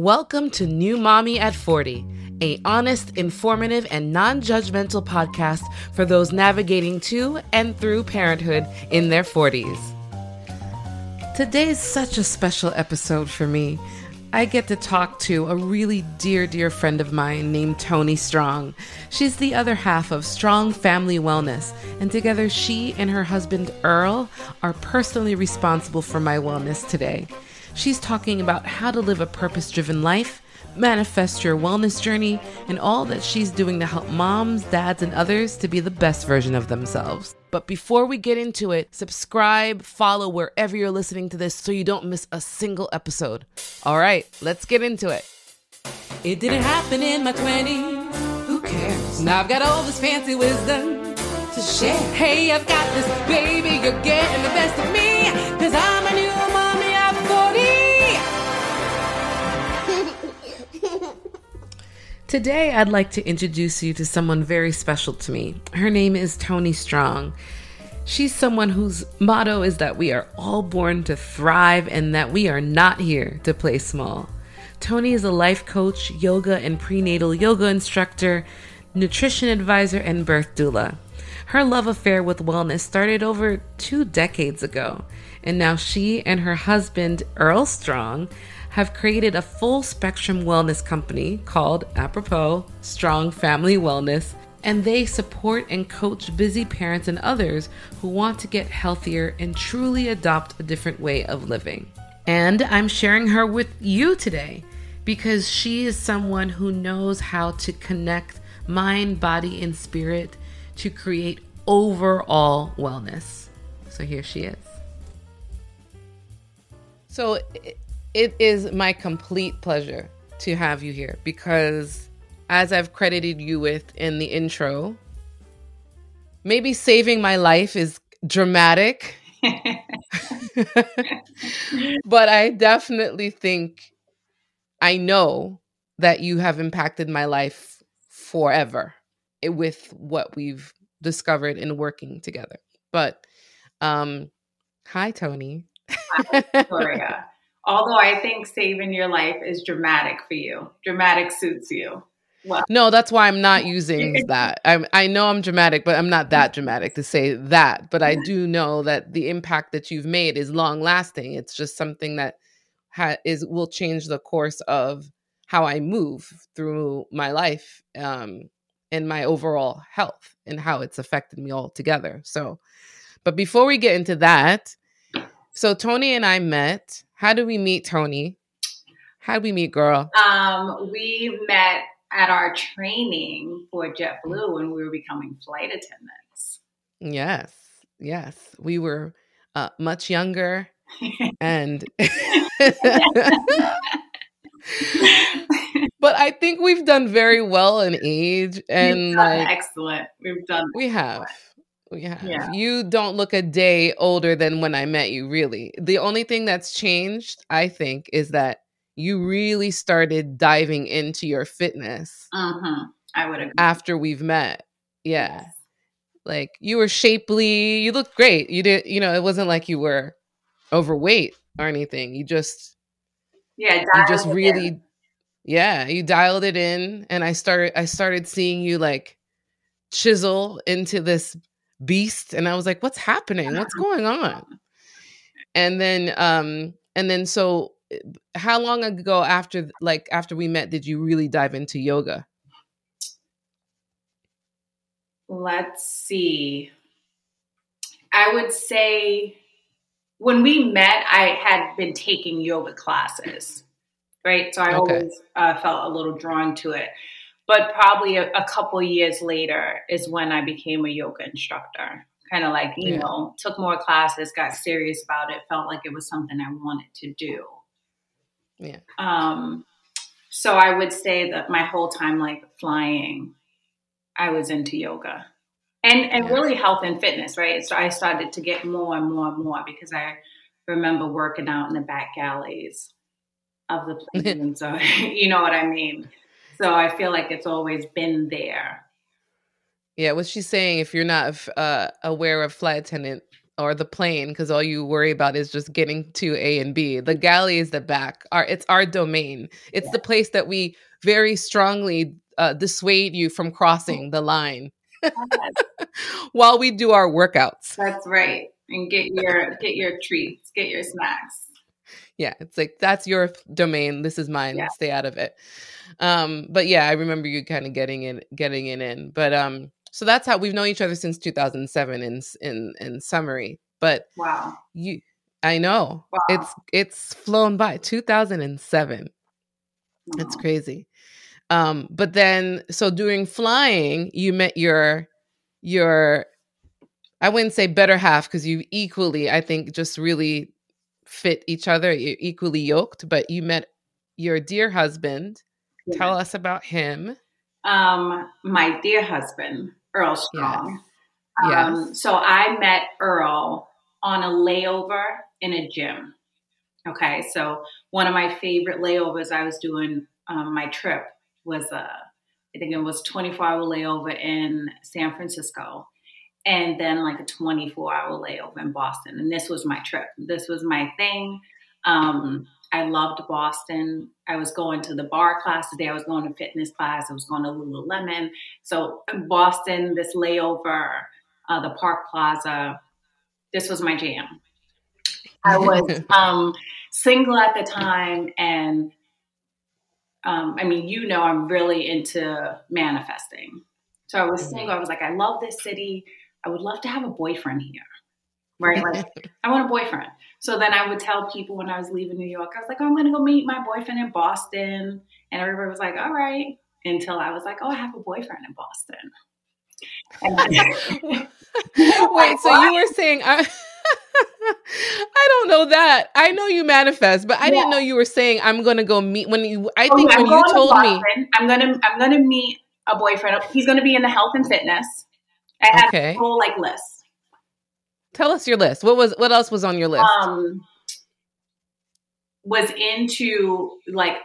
Welcome to New Mommy at 40, a honest, informative, and non-judgmental podcast for those navigating to and through parenthood in their 40s. Today is such a special episode for me. I get to talk to a really dear, dear friend of mine named Toni Strong. She's the other half of Strong Family Wellness, and together she and her husband Earl are personally responsible for my wellness today. She's talking about how to live a purpose driven life, manifest your wellness journey, and all that she's doing to help moms, dads, and others to be the best version of themselves. But before we get into it, subscribe, follow wherever you're listening to this so you don't miss a single episode. All right, let's get into it. It didn't happen in my 20s. Who cares? Now I've got all this fancy wisdom to share. Hey, I've got this baby, you're getting the best of me. Cause I'm a new Today, I'd like to introduce you to someone very special to me. Her name is Toni Strong. She's someone whose motto is that we are all born to thrive and that we are not here to play small. Toni is a life coach, yoga and prenatal yoga instructor, nutrition advisor, and birth doula. Her love affair with wellness started over two decades ago, and now she and her husband, Earl Strong, have created a full spectrum wellness company called, apropos, Strong Family Wellness, and they support and coach busy parents and others who want to get healthier and truly adopt a different way of living. And I'm sharing her with you today because she is someone who knows how to connect mind, body, and spirit to create overall wellness. So here she is. So it is my complete pleasure to have you here because, as I've credited you with in the intro, maybe saving my life is dramatic. but I definitely think I know that you have impacted my life forever with what we've discovered in working together. But um hi Toni. Hi, Victoria although I think saving your life is dramatic for you. Dramatic suits you. Well, no, that's why I'm not using that. I I know I'm dramatic, but I'm not that dramatic to say that. But I do know that the impact that you've made is long lasting. It's just something that ha- is will change the course of how I move through my life um, and my overall health and how it's affected me all together. So, but before we get into that, so Toni and I met how did we meet, Toni? How did we meet, girl? Um, we met at our training for JetBlue when we were becoming flight attendants. Yes, yes, we were uh, much younger, and but I think we've done very well in age and like excellent. We've done we have. We have. Yeah. You don't look a day older than when I met you, really. The only thing that's changed, I think, is that you really started diving into your fitness. Mm-hmm. I would agree. After we've met. Yeah. Yes. Like you were shapely, you looked great. You did, you know, it wasn't like you were overweight or anything. You just Yeah, you just really in. Yeah, you dialed it in and I started I started seeing you like chisel into this beast and i was like what's happening? What's going on? And then um and then so eh, how long ago after like after we met did you really dive into yoga? Let's see. I would say when we met i had been taking yoga classes right? So i okay. always uh, felt a little drawn to it but probably a, a couple years later is when I became a yoga instructor. Kind of like, you yeah. know, took more classes, got serious about it, felt like it was something I wanted to do. Yeah. Um, so I would say that my whole time, like flying, I was into yoga and and yeah. really health and fitness, right? So I started to get more and more and more because I remember working out in the back galleys of the planes. so you know what I mean. So I feel like it's always been there. Yeah, what she's saying, if you're not uh, aware of flight attendant, or the plane because all you worry about is just getting to A and B. The galley is the back. Our it's our domain. It's yeah. the place that we very strongly uh, dissuade you from crossing the line while we do our workouts. That's right. And get your get your treats, get your snacks. Yeah, it's like that's your domain. This is mine. Yeah. Stay out of it. Um, but yeah, I remember you kind of getting it, getting it in. But um, so that's how we've known each other since 2007 in in in summary. But wow, you, I know wow. it's it's flown by 2007. Wow. It's crazy. Um, but then so during flying, you met your your I wouldn't say better half because you equally, I think, just really fit each other. You're equally yoked, but you met your dear husband. Yeah. Tell us about him. Um, my dear husband, Earl Strong. Yes. Um, yes. So I met Earl on a layover in a gym. Okay, so one of my favorite layovers I was doing um, my trip was a, uh, I think it was 24 hour layover in San Francisco and then like a 24 hour layover in Boston. And this was my trip. This was my thing. Um, I loved Boston. I was going to the barre class today. I was going to fitness class. I was going to Lululemon. So Boston, this layover, uh, the Park Plaza, this was my jam. I was um, single at the time, and um, I mean, you know, I'm really into manifesting. So I was mm-hmm. single. I was like, I love this city. I would love to have a boyfriend here. Right? Like, I want a boyfriend. So then I would tell people when I was leaving New York, I was like, oh, I'm going to go meet my boyfriend in Boston. And everybody was like, all right. Until I was like, oh, I have a boyfriend in Boston. Wait, so you were saying, I. I don't know that. I know you manifest, but I yeah. didn't know you were saying I'm gonna go meet when you. I think when you told to me, I'm gonna I'm gonna meet a boyfriend. He's gonna be in the health and fitness. I had okay. a whole like list. Tell us your list. What was what else was on your list? Um, was into like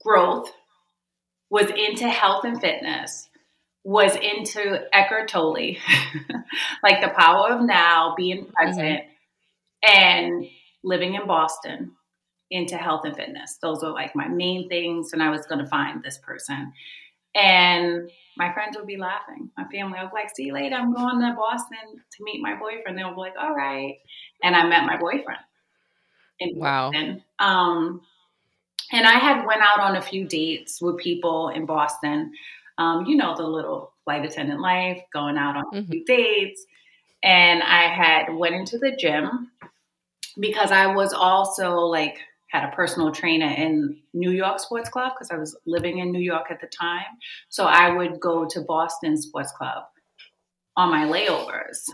growth, was into health and fitness, was into Eckhart Tolle, like the power of now, being present, mm-hmm. and living in Boston into health and fitness. Those were like my main things, and I was going to find this person. And my friends would be laughing. My family, I was like, see you later. I'm going to Boston to meet my boyfriend. They were like, all right. And I met my boyfriend. wow. Boston. Um, and I had went out on a few dates with people in Boston. Um, you know, the little flight attendant life, going out on mm-hmm. a few dates. And I had went into the gym because I was also like had a personal trainer in New York Sports Club because I was living in New York at the time. So I would go to Boston Sports Club on my layovers.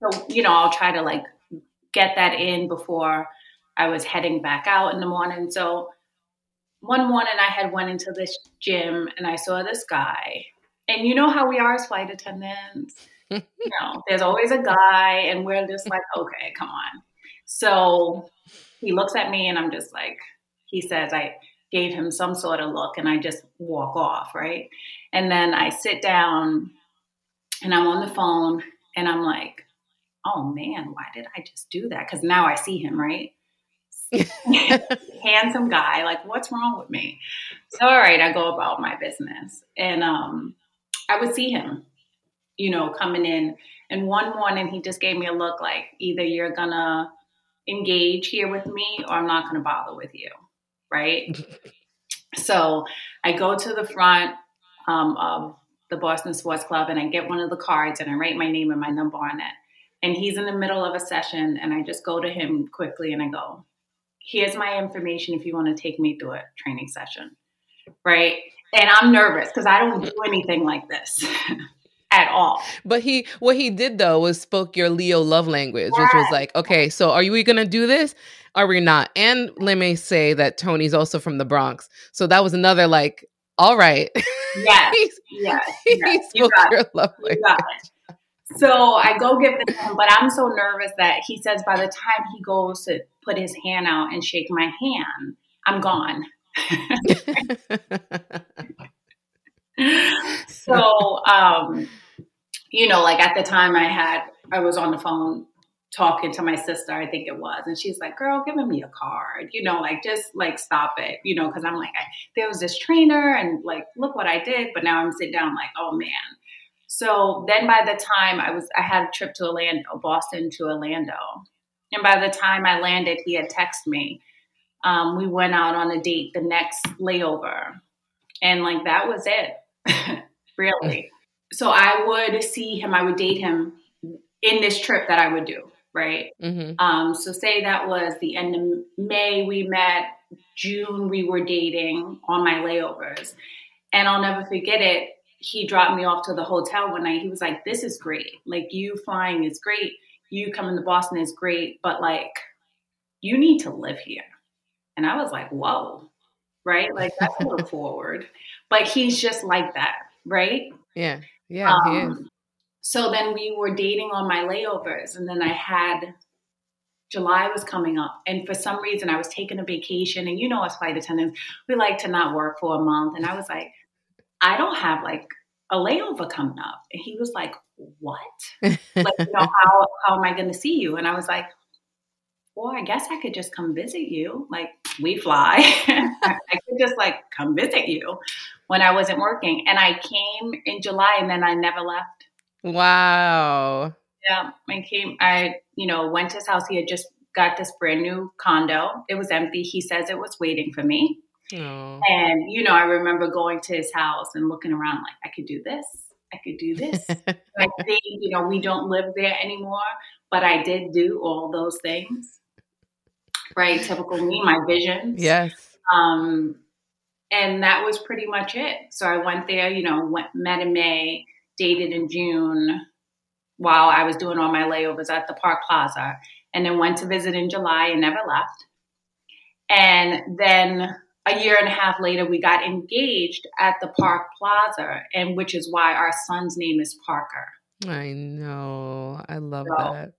So, you know, I'll try to like get that in before I was heading back out in the morning. So one morning I had went into this gym and I saw this guy. And you know how we are as flight attendants. you know, there's always a guy and we're just like, okay, come on. So he looks at me and I'm just like, he says, I gave him some sort of look and I just walk off, right? And then I sit down and I'm on the phone and I'm like, oh man, why did I just do that? Because now I see him, right? Handsome guy, like, what's wrong with me? So, all right, I go about my business. And um, I would see him, you know, coming in. And one morning he just gave me a look like either you're gonna engage here with me or I'm not going to bother with you. Right. so I go to the front um, of the Boston Sports Club and I get one of the cards and I write my name and my number on it. And he's in the middle of a session and I just go to him quickly and I go, here's my information if you want to take me through a training session. Right. And I'm nervous because I don't do anything like this. at all. But he, what he did though was spoke your Leo love language, yes. which was like, okay, so are we gonna do this? Are we not? And let me say that Toni's also from the Bronx, so that was another like, all right, yes, yes, he spoke your love language. So I go give this him, but I'm so nervous that he says by the time he goes to put his hand out and shake my hand, I'm gone. so um you know, like at the time I had, I was on the phone talking to my sister, I think it was, and she's like, "Girl, giving me a card, you know, like just like stop it, you know," because I'm like, I, there was this trainer, and like, look what I did, but now I'm sitting down like, oh man. So then by the time I was, I had a trip to Orlando, Boston to Orlando, and by the time I landed, he had texted me. Um, we went out on a date the next layover, and like that was it, really. So I would see him, I would date him in this trip that I would do right? Mm-hmm. Um, so say that was the end of May we met, June we were dating on my layovers, and I'll never forget it. He dropped me off to the hotel one night. He was like, "This is great. Like you flying is great. You coming to Boston is great, but like you need to live here." And I was like, "Whoa." Right? Like that's a little forward. But he's just like that, right? Yeah. Yeah, um, so then we were dating on my layovers, and then I had July was coming up, and for some reason I was taking a vacation. And you know, as flight attendants, we like to not work for a month. And I was like, I don't have like a layover coming up. And he was like, What? like, you know, how how am I going to see you? And I was like, Well, I guess I could just come visit you. Like we fly, I could just like come visit you when I wasn't working. And I came in July, and then I never left. Wow. Yeah, I came. I you know went to his house. He had just got this brand new condo. It was empty. He says it was waiting for me. Oh. And you know, I remember going to his house and looking around like I could do this. I could do this. I think you know we don't live there anymore, but I did do all those things. Right, typical me, my visions. Yes. Um, and that was pretty much it. So I went there. You know, went met in May dated in June while I was doing all my layovers at the Park Plaza, and then went to visit in July and never left. And then a year and a half later, we got engaged at the Park Plaza, and which is why our son's name is Parker. I know. I love so, that.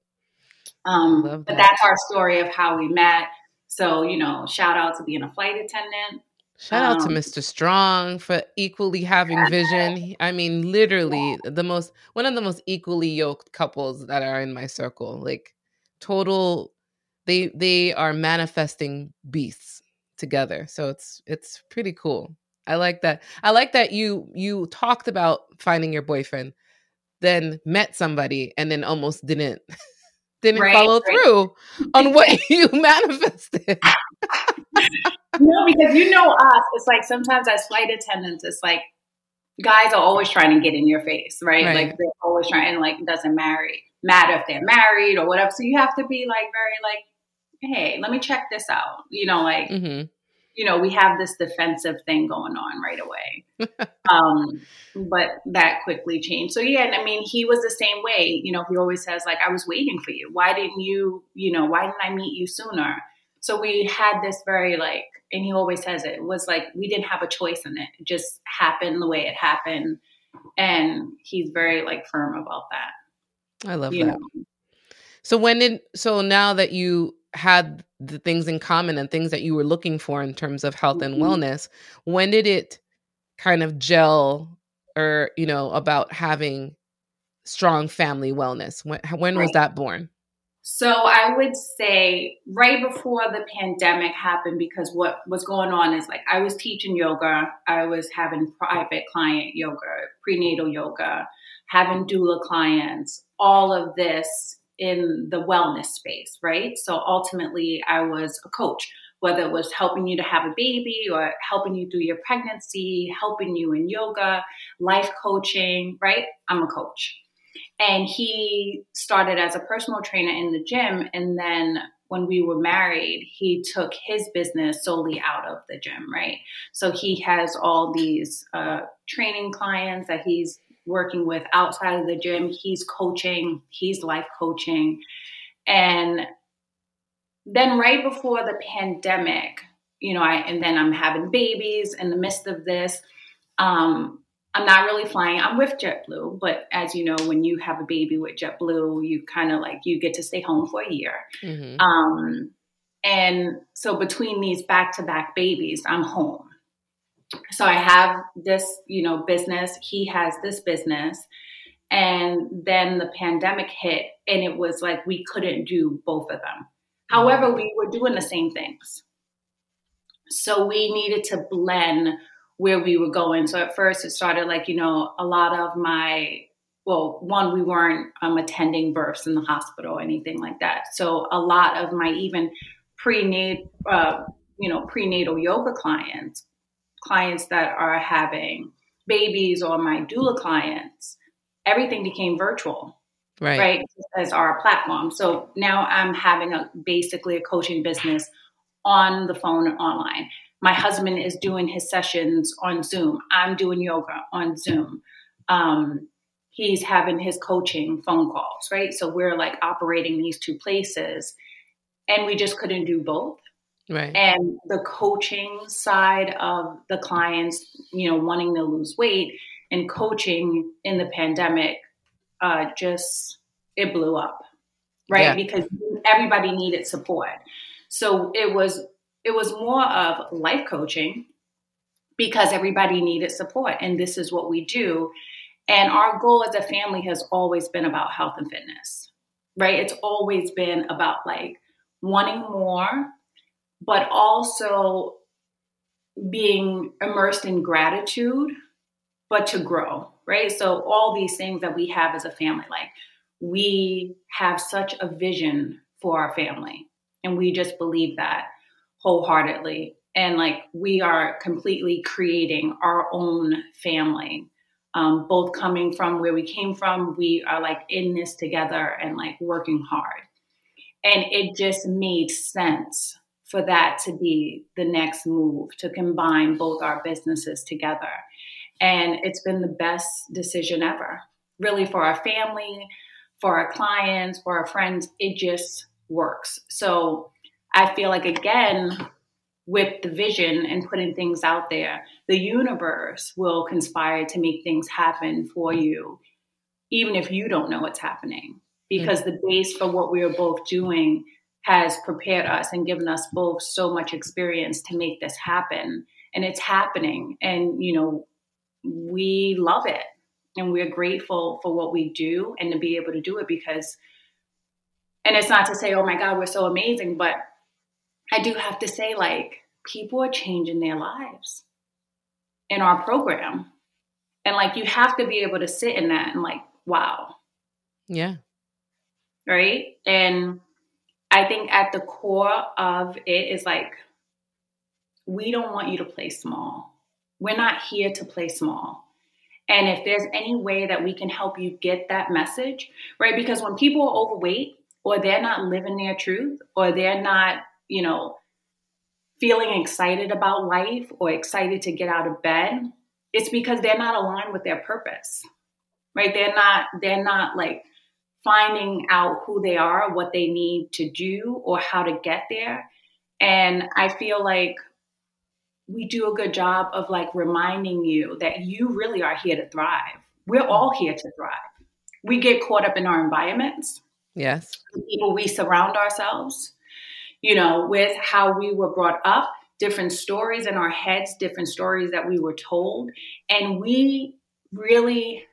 Um, love but that's our story of how we met. So, you know, shout out to being a flight attendant. Shout out to Mr. Um, Strong for equally having vision. I mean, literally the most one of the most equally yoked couples that are in my circle. Like total they they are manifesting beasts together. So it's it's pretty cool. I like that. I like that you you talked about finding your boyfriend, then met somebody and then almost didn't didn't right, follow right. through on what you manifested. no, because you know us. It's like sometimes as flight attendants, it's like guys are always trying to get in your face, right? right. Like they're always trying, and like it doesn't marry matter if they're married or whatever. So you have to be like very like, hey, let me check this out. You know, like. Mm-hmm. You know, we have this defensive thing going on right away. um, but that quickly changed. So yeah, and I mean, he was the same way. You know, he always says like, "I was waiting for you. Why didn't you? You know, why didn't I meet you sooner?" So we had this very like, and he always says it, it was like we didn't have a choice in it. It just happened the way it happened. And he's very like firm about that. I love that. Know? So when did so now that you had the things in common and things that you were looking for in terms of health and mm-hmm. wellness, when did it kind of gel or, you know, about having strong family wellness? When when was that born? So I would say right before the pandemic happened, because what was going on is like I was teaching yoga, I was having private client yoga, prenatal yoga, having doula clients, all of this in the wellness space, right? So ultimately, I was a coach, whether it was helping you to have a baby or helping you through your pregnancy, helping you in yoga, life coaching, right? I'm a coach. And he started as a personal trainer in the gym. And then when we were married, he took his business solely out of the gym, right? So he has all these uh, training clients that he's working with outside of the gym. He's coaching, he's life coaching. And then right before the pandemic, you know, I and then I'm having babies in the midst of this. Um, I'm not really flying. I'm with JetBlue, but as you know, when you have a baby with JetBlue, you kind of like you get to stay home for a year. Mm-hmm. Um, and so between these back to back babies, I'm home. So I have this, you know, business. He has this business, And then the pandemic hit, and it was like we couldn't do both of them. However, we were doing the same things. So we needed to blend where we were going. So at first, it started like, you know, a lot of my well, one, we weren't um, attending births in the hospital or anything like that. So a lot of my even prenatal, uh, you know, prenatal yoga clients, clients that are having babies or my doula clients, everything became virtual. Right. right as our platform so now i'm having a basically a coaching business on the phone and online my husband is doing his sessions on zoom i'm doing yoga on zoom um, he's having his coaching phone calls, right? So we're like operating these two places and we just couldn't do both. Right. And the coaching side of the clients, you know, wanting to lose weight and coaching in the pandemic, uh, just it blew up, right? Yeah. Because everybody needed support. So it was it was more of life coaching because everybody needed support, and this is what we do. And our goal as a family has always been about health and fitness, right? It's always been about like wanting more, but also being immersed in gratitude, but to grow, right? So, all these things that we have as a family, like we have such a vision for our family, and we just believe that wholeheartedly. And like we are completely creating our own family um, both coming from where we came from, we are like in this together and like working hard. And it just made sense for that to be the next move to combine both our businesses together. And it's been the best decision ever, really, for our family, for our clients, for our friends. It just works. So I feel like, again, with the vision and putting things out there, the universe will conspire to make things happen for you, even if you don't know what's happening. Because mm-hmm. the base for what we are both doing has prepared us and given us both so much experience to make this happen. And it's happening. And, you know, we love it. And we're grateful for what we do and to be able to do it because, and it's not to say, oh my God, we're so amazing, but I do have to say, like, people are changing their lives in our program. And like, you have to be able to sit in that and, like, wow. Yeah. Right. And I think at the core of it is like, we don't want you to play small. We're not here to play small. And if there's any way that we can help you get that message, right? Because when people are overweight or they're not living their truth or they're not you know, feeling excited about life or excited to get out of bed, it's because they're not aligned with their purpose. Right? They're not they're not like finding out who they are, what they need to do or how to get there. And I feel like we do a good job of like reminding you that you really are here to thrive. We're all here to thrive. We get caught up in our environments. Yes. The people we surround ourselves you know, with how we were brought up, different stories in our heads, different stories that we were told. And we really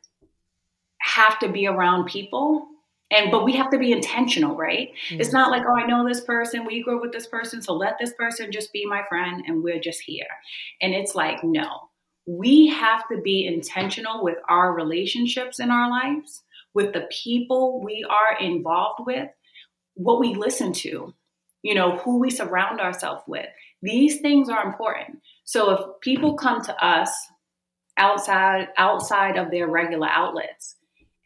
have to be around people and but we have to be intentional right mm-hmm. it's not like oh i know this person we grew up with this person so let this person just be my friend and we're just here and it's like no we have to be intentional with our relationships in our lives with the people we are involved with what we listen to you know, who we surround ourselves with. These things are important. So if people come to us outside outside of their regular outlets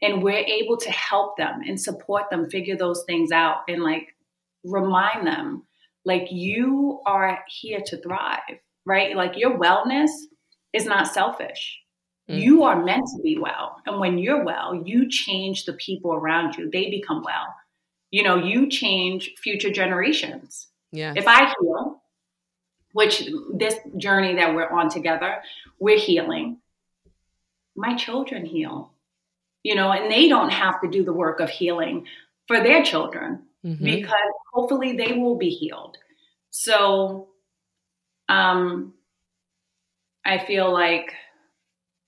and we're able to help them and support them figure those things out and like remind them like you are here to thrive, right? Like your wellness is not selfish. Mm. You are meant to be well. And when you're well, you change the people around you. They become well you know, you change future generations. Yeah. If I heal, which this journey that we're on together, we're healing. My children heal, you know, and they don't have to do the work of healing for their children mm-hmm. because hopefully they will be healed. So, um, I feel like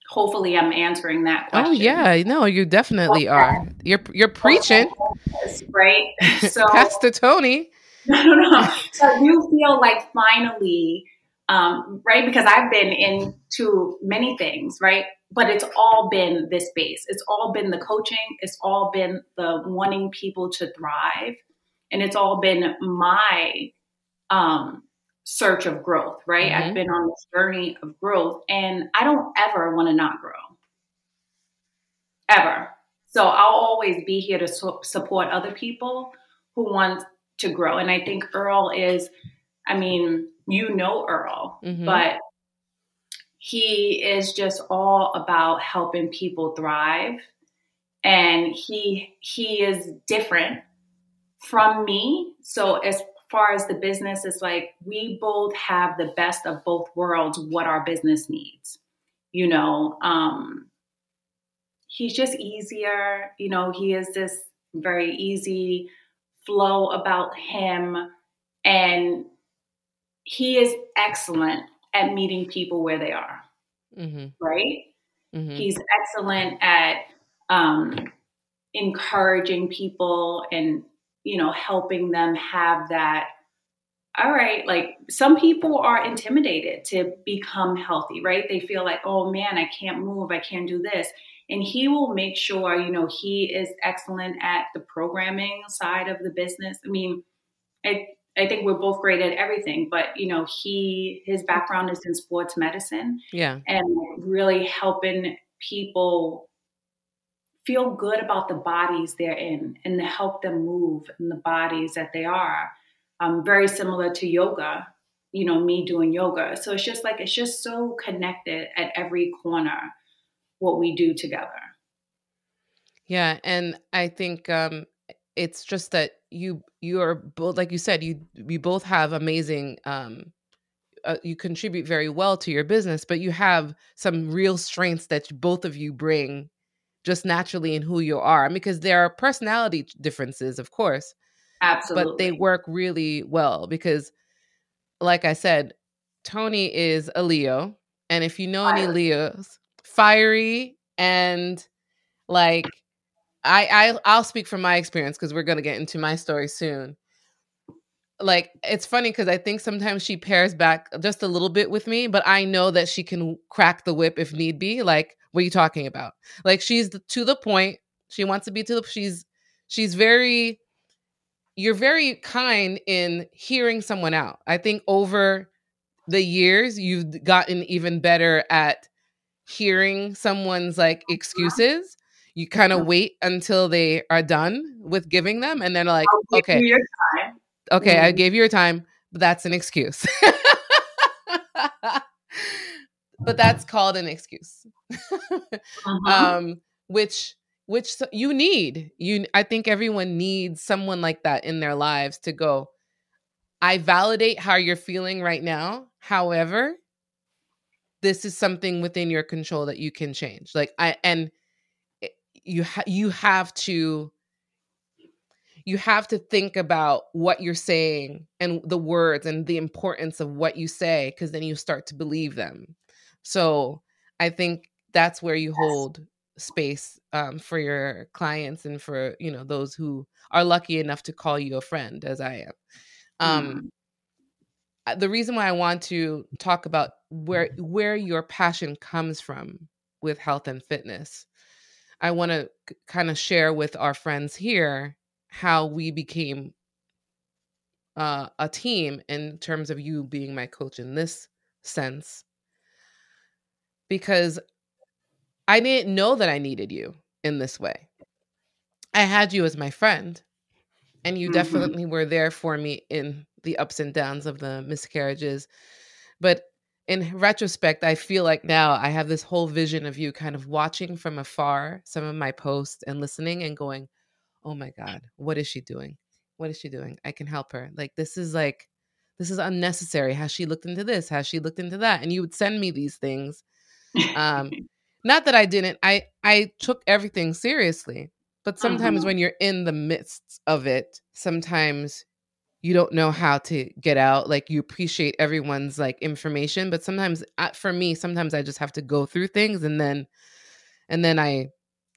hopefully I'm answering that oh, question. Oh yeah, no, you definitely are. You're you're preaching, right? So Pastor Toni. No, no, no. So you feel like finally, um, right? Because I've been into many things, right? But it's all been this base. It's all been the coaching. It's all been the wanting people to thrive, and it's all been my um, search of growth, right? Mm-hmm. I've been on this journey of growth and I don't ever want to not grow. Ever. So I'll always be here to su- support other people who want to grow. And I think Earl is, I mean, you know Earl, mm-hmm. but he is just all about helping people thrive. And he he is different from me. So as far as the business, is like we both have the best of both worlds, what our business needs. You know, um, he's just easier. You know, he is this very easy flow about him. And he is excellent at meeting people where they are. Mm-hmm. Right? Mm-hmm. He's excellent at um, encouraging people and you know, helping them have that. All right, like some people are intimidated to become healthy, right? They feel like, oh man, I can't move, I can't do this. And he will make sure, you know, he is excellent at the programming side of the business. I mean, I, I think we're both great at everything, but you know, he his background is in sports medicine. Yeah. And really helping people feel good about the bodies they're in and to help them move in the bodies that they are. Um, very similar to yoga, you know, me doing yoga. So it's just like, it's just so connected at every corner what we do together. Yeah. And I think um, it's just that you, you are both, like you said, you, you both have amazing, um, uh, you contribute very well to your business, but you have some real strengths that both of you bring just naturally in who you are because there are personality differences of course absolutely but they work really well because like i said toni is a leo and if you know fiery. any leos fiery and like i, I i'll speak from my experience because we're going to get into my story soon like it's funny because I think sometimes she pairs back just a little bit with me, but I know that she can crack the whip if need be. Like what are you talking about? Like she's to the point. She wants to be to the she's she's very you're very kind in hearing someone out. I think over the years you've gotten even better at hearing someone's like oh, excuses. You kind of wait until they are done with giving them and then like, okay. Okay, mm-hmm. I gave you your time, but that's an excuse. but that's called an excuse uh-huh. um which which you need you i think everyone needs someone like that in their lives to go i validate how you're feeling right now however this is something within your control that you can change like i and you ha- you have to you have to think about what you're saying and the words and the importance of what you say because then you start to believe them so I think that's where you hold space um, for your clients and for you know those who are lucky enough to call you a friend, as I am. Um, mm. The reason why I want to talk about where where your passion comes from with health and fitness, I want to kind of share with our friends here how we became uh, a team in terms of you being my coach in this sense because I didn't know that I needed you in this way. I had you as my friend, and you mm-hmm. definitely were there for me in the ups and downs of the miscarriages. But in retrospect, I feel like now I have this whole vision of you kind of watching from afar some of my posts and listening and going, oh my God, what is she doing? What is she doing? I can help her. Like, this is like, this is unnecessary. Has she looked into this? Has she looked into that? And you would send me these things um, not that I didn't. I I took everything seriously, but sometimes uh-huh. when you're in the midst of it, sometimes you don't know how to get out like you appreciate everyone's like information but sometimes for me sometimes i just have to go through things and then and then i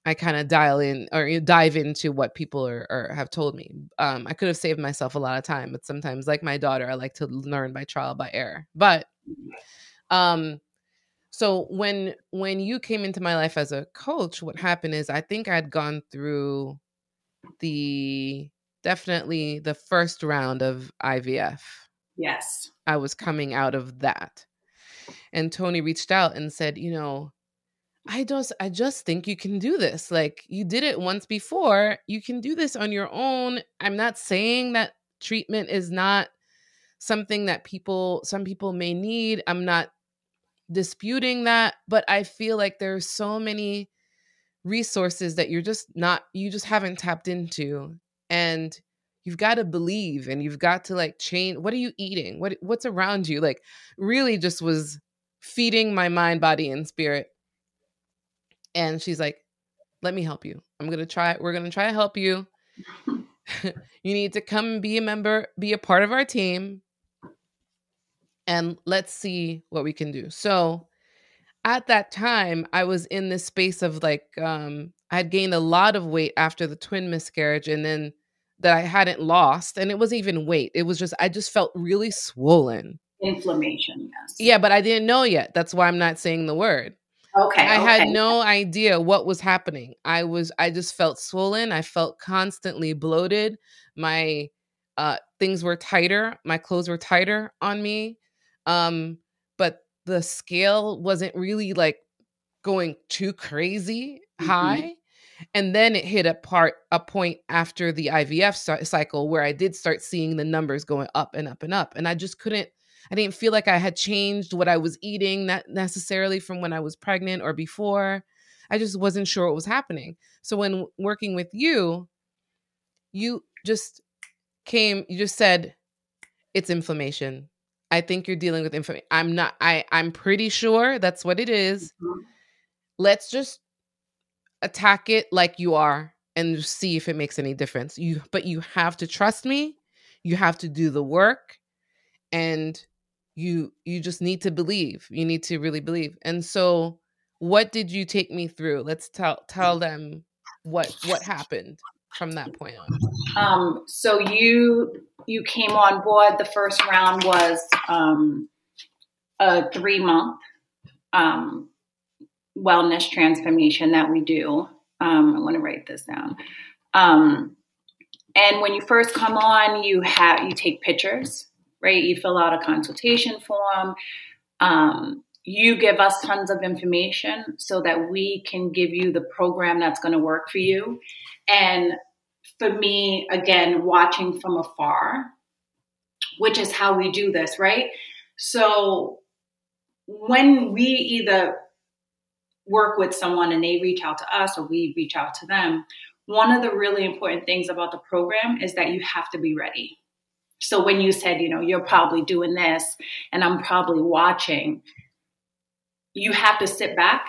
i kind of dial in or dive into what people are or have told me. Um i could have saved myself a lot of time but sometimes like my daughter i like to learn by trial by error. But um so when when you came into my life as a coach what happened is i think i'd gone through the definitely the first round of IVF. Yes. I was coming out of that. And Tony reached out and said, you know, I just I just think you can do this. Like you did it once before. You can do this on your own. I'm not saying that treatment is not something that people some people may need. I'm not disputing that, but I feel like there's so many resources that you're just not you just haven't tapped into and you've got to believe and you've got to like change what are you eating? What what's around you? Like really just was feeding my mind body and spirit. And she's like let me help you. I'm gonna try we're gonna try to help you. You need to come and be a member be a part of our team and let's see what we can do. So at that time i was in this space of like um i had gained a lot of weight after the twin miscarriage and then that I hadn't lost. And it wasn't even weight. It was just, I just felt really swollen. Inflammation, yes. Yeah, but I didn't know yet. That's why I'm not saying the word. Okay. I okay. had no idea what was happening. I was, I just felt swollen. I felt constantly bloated. My uh, things were tighter. My clothes were tighter on me. Um, but the scale wasn't really like going too crazy mm-hmm. high and then it hit a part a point after the IVF cycle where I did start seeing the numbers going up and up and up and I just couldn't I didn't feel like I had changed what I was eating not necessarily from when I was pregnant or before I just wasn't sure what was happening so when working with you you just came you just said it's inflammation I think you're dealing with inflammation I'm not I I'm pretty sure that's what it is. Mm-hmm. let's just attack it like you are and see if it makes any difference. You but you have to trust me. You have to do the work and you you just need to believe. You need to really believe. And so what did you take me through? Let's tell tell them what what happened from that point on. Um so you you came on board the first round was um a 3 month um wellness transformation that we do. Um, I want to write this down. Um, and when you first come on, you have you take pictures, right? You fill out a consultation form. Um, you give us tons of information so that we can give you the program that's going to work for you. And for me, again, watching from afar, which is how we do this, right? So when we either work with someone and they reach out to us or we reach out to them, one of the really important things about the program is that you have to be ready. So when you said, you know, you're probably doing this and I'm probably watching, you have to sit back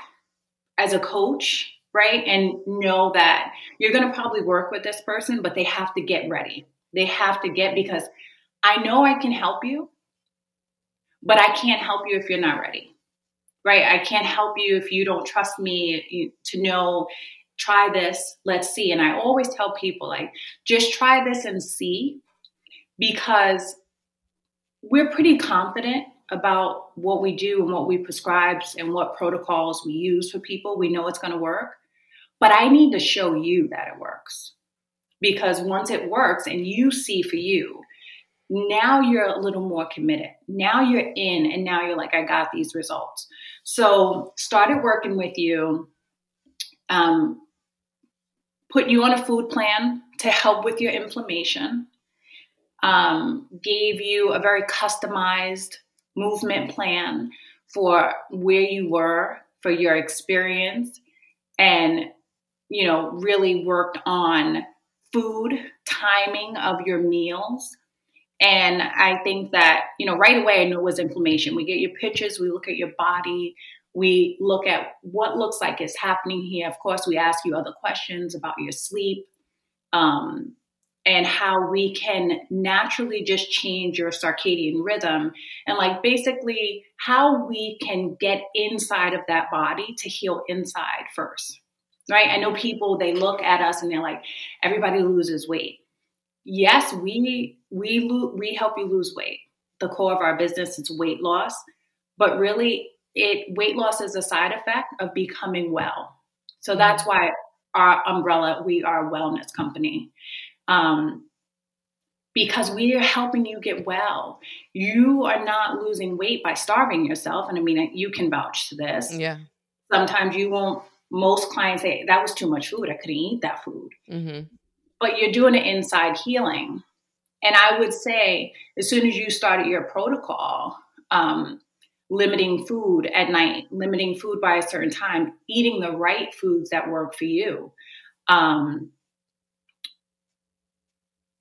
as a coach, right? And know that you're going to probably work with this person, but they have to get ready. They have to get because I know I can help you, but I can't help you if you're not ready right? I can't help you if you don't trust me to know, try this, let's see. And I always tell people, like, just try this and see because we're pretty confident about what we do and what we prescribe and what protocols we use for people. We know it's going to work. But I need to show you that it works. Because once it works and you see for you, now you're a little more committed. Now you're in, and now you're like, I got these results. So, started working with you, um, put you on a food plan to help with your inflammation, um, gave you a very customized movement plan for where you were, for your experience, and you know, really worked on food, timing of your meals, and I think that, you know, right away I knew it was inflammation. We get your pictures, we look at your body, we look at what looks like is happening here. Of course, we ask you other questions about your sleep. Um, and how we can naturally just change your circadian rhythm and like basically how we can get inside of that body to heal inside first right i know people they look at us and they're like everybody loses weight yes we we lo- we help you lose weight the core of our business is weight loss but really it weight loss is a side effect of becoming well so that's mm-hmm. why our umbrella we are a wellness company um, because we are helping you get well. You are not losing weight by starving yourself. And I mean, you can vouch to this. Yeah. Sometimes you won't, most clients say, that was too much food. I couldn't eat that food. Mm-hmm. But you're doing it inside healing. And I would say, as soon as you started your protocol, um, limiting food at night, limiting food by a certain time, eating the right foods that work for you. Um,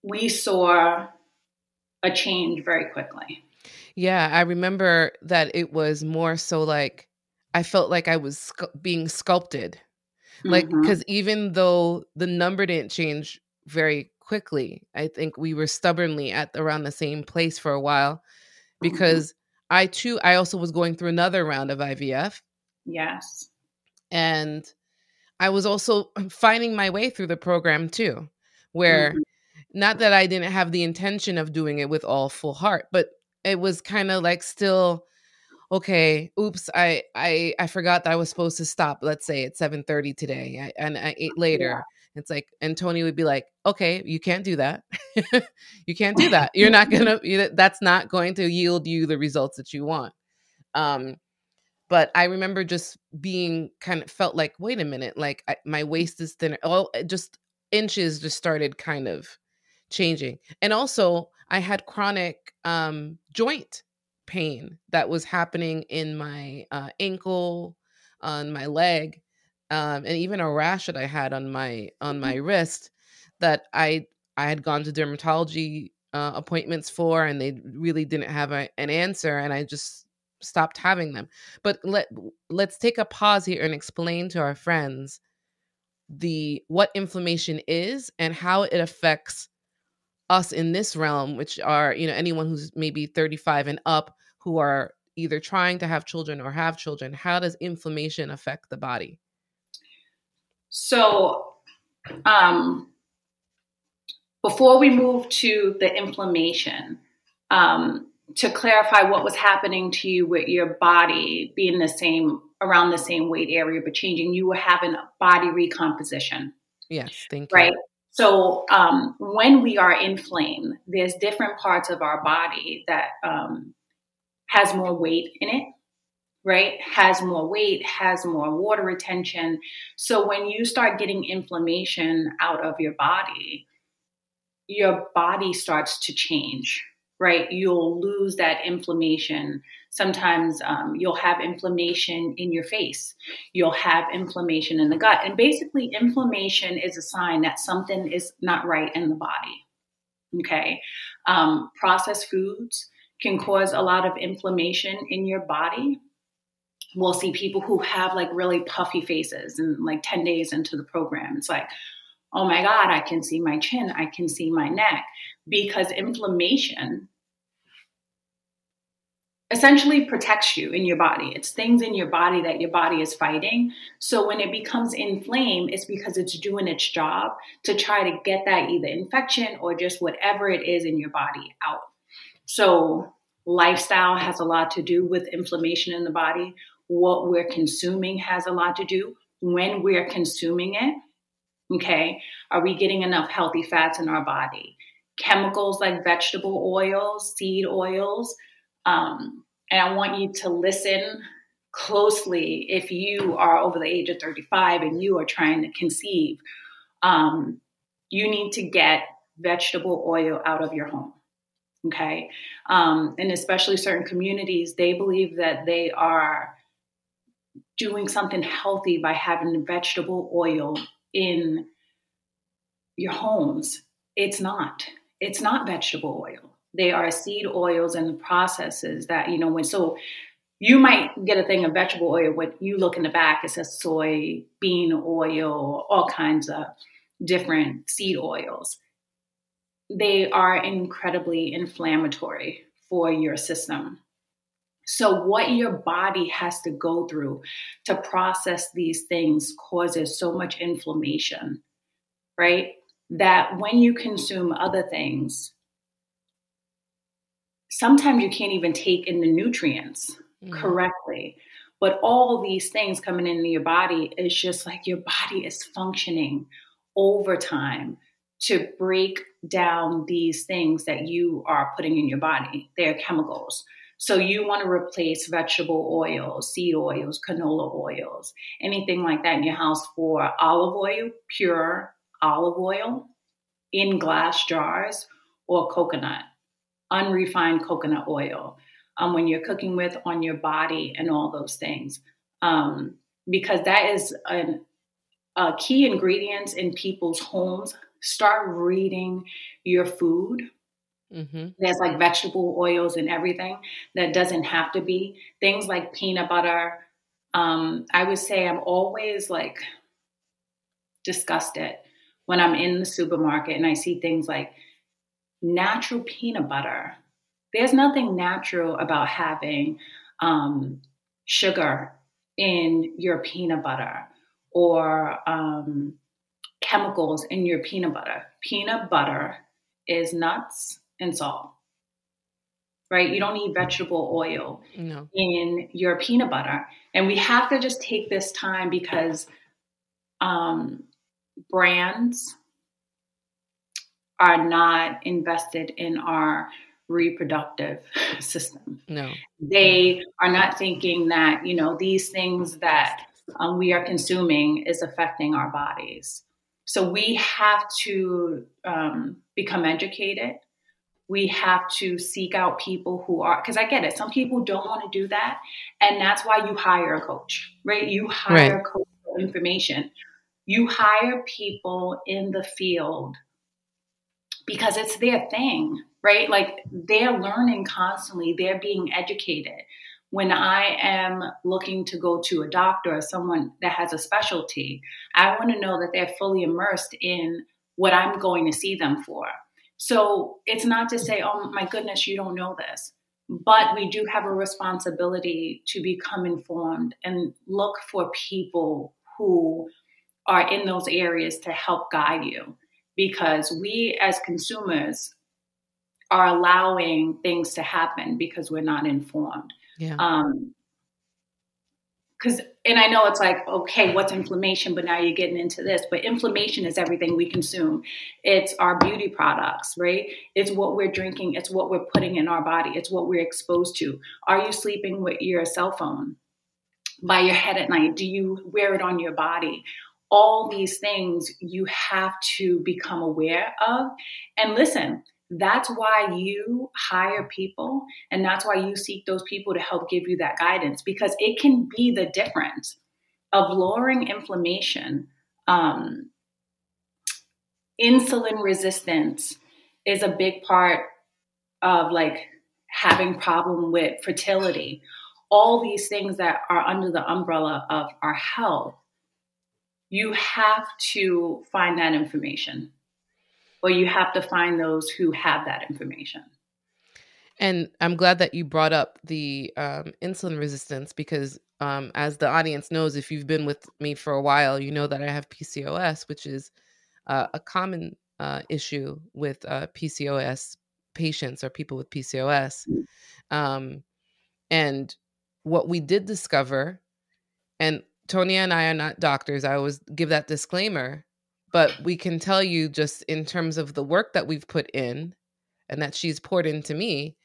we saw a change very quickly. Yeah, I remember that it was more so like I felt like I was sc- being sculpted. Like, because mm-hmm. even though the number didn't change very quickly, I think we were stubbornly at around the same place for a while mm-hmm. because mm-hmm. I too, I also was going through another round of IVF. Yes. And I was also finding my way through the program too, where mm-hmm not that I didn't have the intention of doing it with all full heart, but it was kind of like still okay oops i i i forgot that i was supposed to stop let's say at 7:30 today I, and i ate later yeah. It's like and toni would be like okay you can't do that. You can't do that. You're not gonna that's not going to yield you the results that you want. Um but i remember just being kind of felt like wait a minute like I, my waist is thinner. All just inches just started kind of changing. And also, I had chronic um, joint pain that was happening in my uh, ankle, on my leg, um, and even a rash that I had on my on my wrist that I I had gone to dermatology uh, appointments for, and they really didn't have a, an answer, and I just stopped having them. But let let's take a pause here and explain to our friends the what inflammation is and how it affects us in this realm, which are, you know, anyone who's maybe 35 and up who are either trying to have children or have children, how does inflammation affect the body? So, um, before we move to the inflammation, um, to clarify what was happening to you with your body being the same around the same weight area but changing, you were having a body recomposition. Yes, thank you. Right. So um, when we are inflamed, there's different parts of our body that um, has more weight in it, right? Has more weight, has more water retention. So when you start getting inflammation out of your body, your body starts to change, right? You'll lose that inflammation. Sometimes um, you'll have inflammation in your face. You'll have inflammation in the gut. And basically, inflammation is a sign that something is not right in the body. Okay. Um, processed foods can cause a lot of inflammation in your body. We'll see people who have like really puffy faces and like 10 days into the program. It's like, oh my God, I can see my chin, I can see my neck. Because inflammation essentially protects you in your body. It's things in your body that your body is fighting. So when it becomes inflamed, it's because it's doing its job to try to get that either infection or just whatever it is in your body out. So lifestyle has a lot to do with inflammation in the body. What we're consuming has a lot to do when we're consuming it. Okay. Are we getting enough healthy fats in our body? Chemicals like vegetable oils, seed oils, um, and I want you to listen closely if you are over the age of 35 and you are trying to conceive. Um, you need to get vegetable oil out of your home. Okay. Um, and especially certain communities, they believe that they are doing something healthy by having vegetable oil in your homes. It's not. It's not vegetable oil. They are seed oils and the processes that, you know, when so you might get a thing of vegetable oil, when you look in the back, it says soy, bean oil, all kinds of different seed oils. they are incredibly inflammatory for your system. So, what your body has to go through to process these things causes so much inflammation, right? That when you consume other things, sometimes you can't even take in the nutrients mm. correctly. But all these things coming into your body is just like your body is functioning over time to break down these things that you are putting in your body. They're chemicals. So you want to replace vegetable oils, seed oils, canola oils, anything like that in your house for olive oil, pure olive oil in glass jars, or coconut, unrefined coconut oil. Um, when you're cooking with on your body and all those things, um, because that is an, a key ingredient in people's homes start reading your food. Mm-hmm. There's like vegetable oils and everything that doesn't have to be. Things like peanut butter. Um, I would say I'm always like disgusted when I'm in the supermarket and I see things like natural peanut butter. There's nothing natural about having um, sugar in your peanut butter or um, chemicals in your peanut butter. Peanut butter is nuts and salt, right? You don't need vegetable oil no. in your peanut butter. And we have to just take this time because um, brands are not invested in our reproductive system. No. They are not thinking that, you know, these things that um, we are consuming is affecting our bodies. So we have to um, become educated. We have to seek out people who are, because I get it, some people don't want to do that. And that's why you hire a coach, right? You hire right. a coach for information. You hire people in the field because it's their thing, right? Like they're learning constantly, they're being educated when I am looking to go to a doctor or someone that has a specialty, I want to know that they're fully immersed in what I'm going to see them for. So it's not to say, oh my goodness, you don't know this. But we do have a responsibility to become informed and look for people who are in those areas to help guide you. Because we as consumers are allowing things to happen because we're not informed. Yeah. Um, because and I know it's like okay, what's inflammation? But now you're getting into this. But inflammation is everything we consume. It's our beauty products, right? It's what we're drinking. It's what we're putting in our body. It's what we're exposed to. Are you sleeping with your cell phone by your head at night? Do you wear it on your body? All these things you have to become aware of. And listen, that's why you hire people and that's why you seek those people to help give you that guidance because it can be the difference of lowering inflammation um, insulin resistance is a big part of like having problem with fertility. All these things that are under the umbrella of our health you have to find that information or you have to find those who have that information. And I'm glad that you brought up the um, insulin resistance because, um, as the audience knows, if you've been with me for a while, you know that I have PCOS, which is uh, a common uh, issue with uh, PCOS patients or people with PCOS. Um, and what we did discover, and Toni and I are not doctors, I always give that disclaimer but we can tell you just in terms of the work that we've put in and that she's poured into me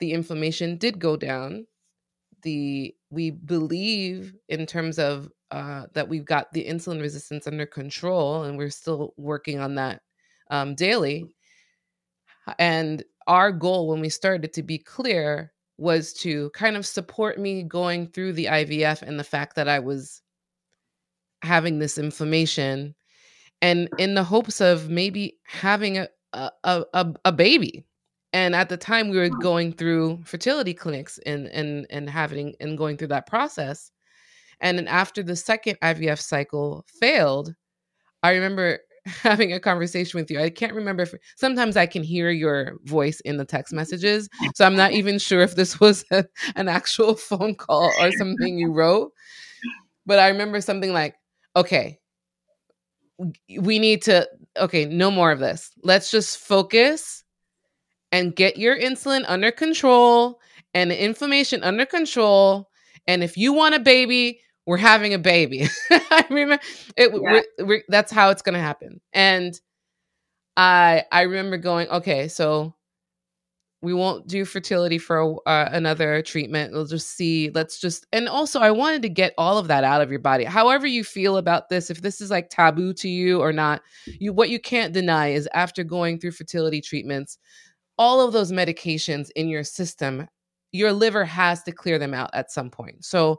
the inflammation did go down. The we believe in terms of uh, that we've got the insulin resistance under control and we're still working on that um, daily. And our goal when we started to be clear was to kind of support me going through the ivf and the fact that i was having this inflammation and in the hopes of maybe having a a, a, a baby and at the time we were going through fertility clinics and and and having and going through that process and then after the second ivf cycle failed i remember having a conversation with you. I can't remember if sometimes I can hear your voice in the text messages. So I'm not even sure if this was a, an actual phone call or something you wrote. But I remember something like, okay, we need to, okay, no more of this. Let's just focus and get your insulin under control and the inflammation under control. And if you want a baby, we're having a baby. I remember it. Yeah. We're, we're, that's how it's going to happen. And I I remember going, okay, so we won't do fertility for uh, another treatment. We'll just see. Let's just and also I wanted to get all of that out of your body. However you feel about this, if this is like taboo to you or not, you what you can't deny is after going through fertility treatments, all of those medications in your system, your liver has to clear them out at some point. So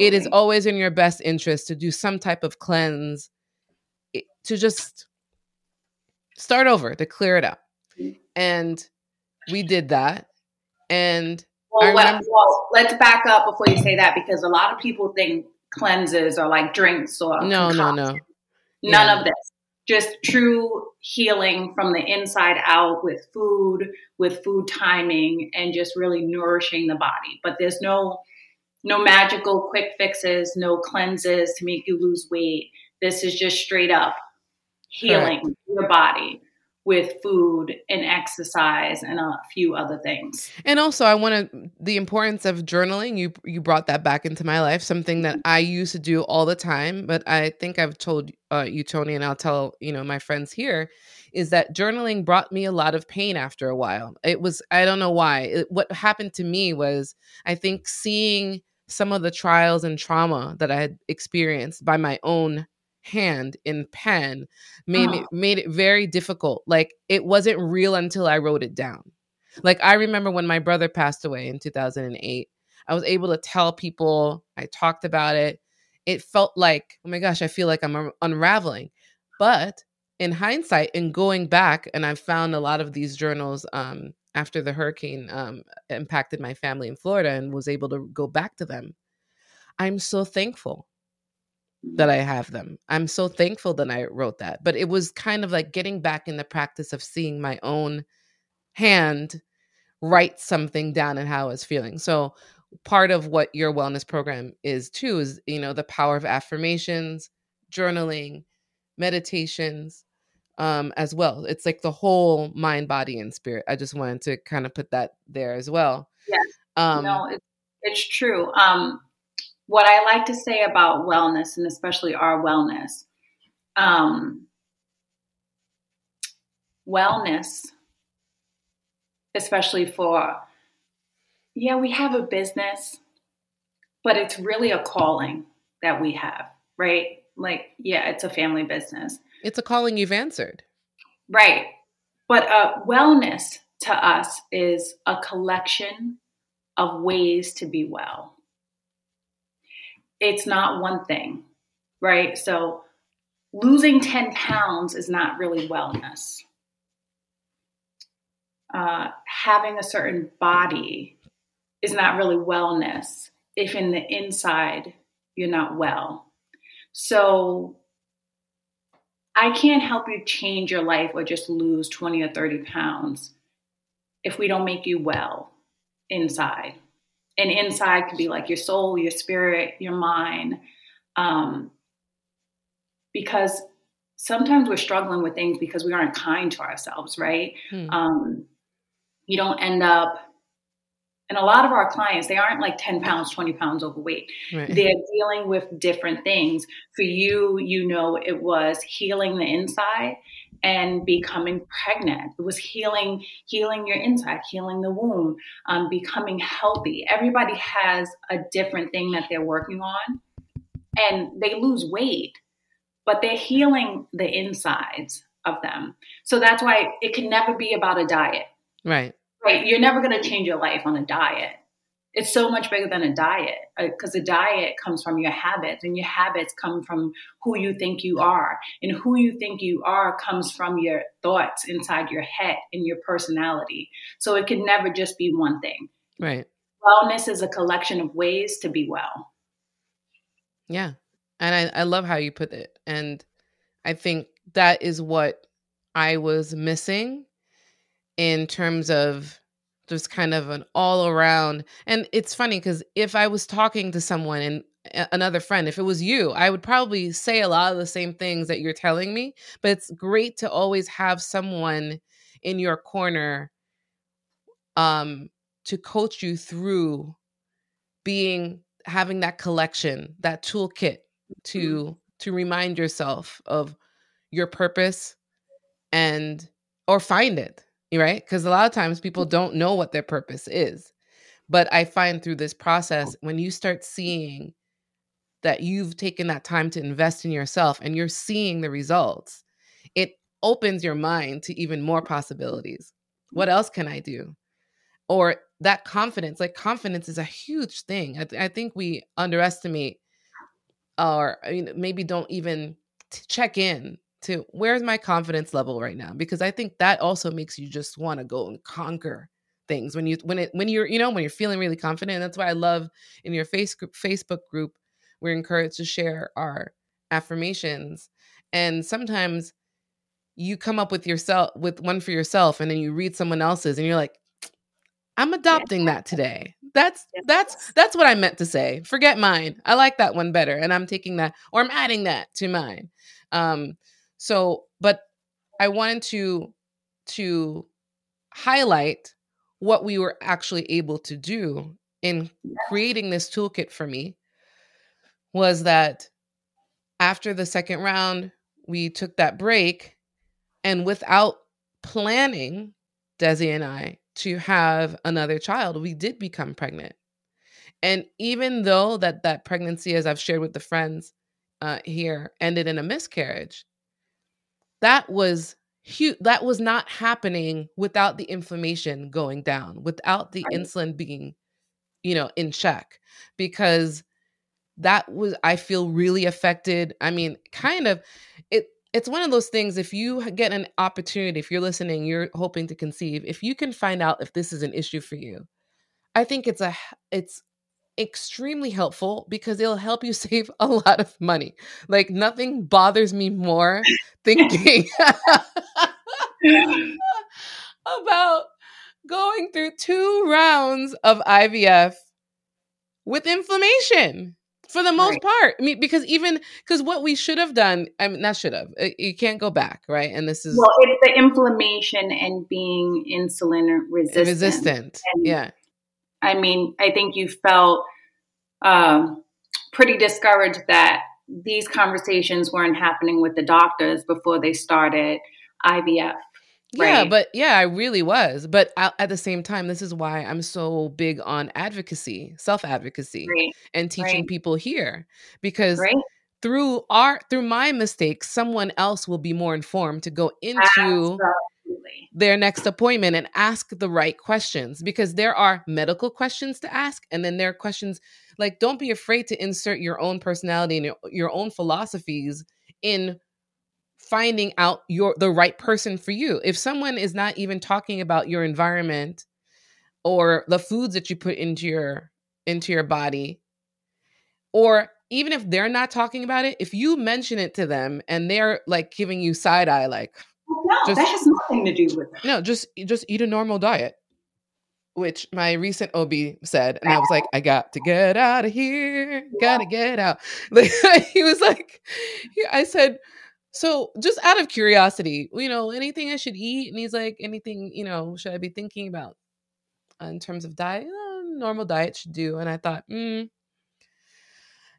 it is always in your best interest to do some type of cleanse to just start over to clear it out mm. and we did that and well, remember- well, let's back up before you say that because a lot of people think cleanses are like drinks or no no no none yeah. of this just true healing from the inside out with food with food timing and just really nourishing the body but there's no no magical quick fixes, no cleanses to make you lose weight. This is just straight up healing Correct. your body with food and exercise and a few other things. And also I want to the importance of journaling. You you brought that back into my life, something that I used to do all the time, but I think I've told uh, you Toni and I'll tell, you know, my friends here is that journaling brought me a lot of pain after a while. It was I don't know why. It, what happened to me was I think seeing some of the trials and trauma that I had experienced by my own hand in pen made oh. made it very difficult. Like it wasn't real until I wrote it down. Like I remember when my brother passed away in 2008, I was able to tell people, I talked about it. It felt like, oh my gosh, I feel like I'm unraveling. But in hindsight, in going back, and I've found a lot of these journals um, after the hurricane um, impacted my family in Florida and was able to go back to them. I'm so thankful that I have them. I'm so thankful that I wrote that. But it was kind of like getting back in the practice of seeing my own hand write something down and how I was feeling. So part of what your wellness program is too is, you know, the power of affirmations, journaling, meditations, um, as well. It's like the whole mind, body, and spirit. I just wanted to kind of put that there as well. Yes. Um, no, it, it's true. Um, what I like to say about wellness, and especially our wellness, um, wellness, especially for, yeah, we have a business, but it's really a calling that we have, right? Like, yeah, it's a family business it's a calling you've answered. Right. But uh, wellness to us is a collection of ways to be well. It's not one thing, right? So losing 10 pounds is not really wellness. Uh, having a certain body is not really wellness if in the inside you're not well. So I can't help you change your life or just lose 20 or 30 pounds if we don't make you well inside. And inside could be like your soul, your spirit, your mind. Um, because sometimes we're struggling with things because we aren't kind to ourselves, right? Hmm. Um, you don't end up and a lot of our clients they aren't like 10 pounds 20 pounds overweight right. they're dealing with different things for you you know it was healing the inside and becoming pregnant it was healing healing your inside healing the womb um, becoming healthy everybody has a different thing that they're working on and they lose weight but they're healing the insides of them so that's why it can never be about a diet right Right. You're never going to change your life on a diet. It's so much bigger than a diet because uh, a diet comes from your habits, and your habits come from who you think you are. And who you think you are comes from your thoughts inside your head and your personality. So it can never just be one thing. Right. Wellness is a collection of ways to be well. Yeah. And I, I love how you put it. And I think that is what I was missing in terms of just kind of an all around. And it's funny because if I was talking to someone and another friend, if it was you, I would probably say a lot of the same things that you're telling me. But it's great to always have someone in your corner um, to coach you through being having that collection, that toolkit to mm-hmm. to remind yourself of your purpose and or find it right? Because a lot of times people mm-hmm. don't know what their purpose is. But I find through this oh. process, when you start seeing that you've taken that time to invest in yourself and you're seeing the results, it opens your mind to even more possibilities. What else can I do? Or that confidence, like confidence is a huge thing. I, th- I think we underestimate or you know, maybe don't even t- check in to where's my confidence level right now? because i think that also makes you just want to go and conquer things when you when it when you're you know when you're feeling really confident that's why i love in your face, facebook group we're encouraged to share our affirmations and sometimes you come up with yourself with one for yourself and then you read someone else's and you're like i'm adopting that today. That's that's that's what i meant to say. Forget mine. I like that one better and i'm taking that or i'm adding that to mine. Um so, but I wanted to to highlight what we were actually able to do in creating this toolkit for me was that after the second round, we took that break and without planning, Desi and I, to have another child, we did become pregnant. And even though that that pregnancy, as I've shared with the friends uh, here, ended in a miscarriage, that was huge that was not happening without the inflammation going down without the right. insulin being you know in check because that was i feel really affected i mean kind of it it's one of those things if you get an opportunity if you're listening you're hoping to conceive if you can find out if this is an issue for you i think it's a it's extremely helpful because it'll help you save a lot of money. Like nothing bothers me more thinking about going through two rounds of IVF with inflammation for the most right. part. I mean, because even because what we should have done, I mean, not should have. Uh, you can't go back, right? And this is well, it's the inflammation and being insulin resistant. Resistant, and, yeah. I mean, I think you felt um, pretty discouraged that these conversations weren't happening with the doctors before they started IVF. Right? Yeah, but yeah, I really was. But at the same time, this is why I'm so big on advocacy, self advocacy, right. and teaching right. people here because through our through my mistakes, someone else will be more informed to go into Absolutely. their next appointment and ask the right questions because there are medical questions to ask and then there are questions like don't be afraid to insert your own personality and your, your own philosophies in finding out your the right person for you. If someone is not even talking about your environment or the foods that you put into your into your body or even if they're not talking about it if you mention it to them and they're like giving you side eye like no, just, that has nothing to do with it. No, just just eat a normal diet. Which my recent OB said, and I was like, I got to get out of here. Gotta get out. Like, he was like, I said, so just out of curiosity, you know, anything I should eat? And he's like, anything, you know, should I be thinking about in terms of diet? Oh, normal diet should do. And I thought, mm,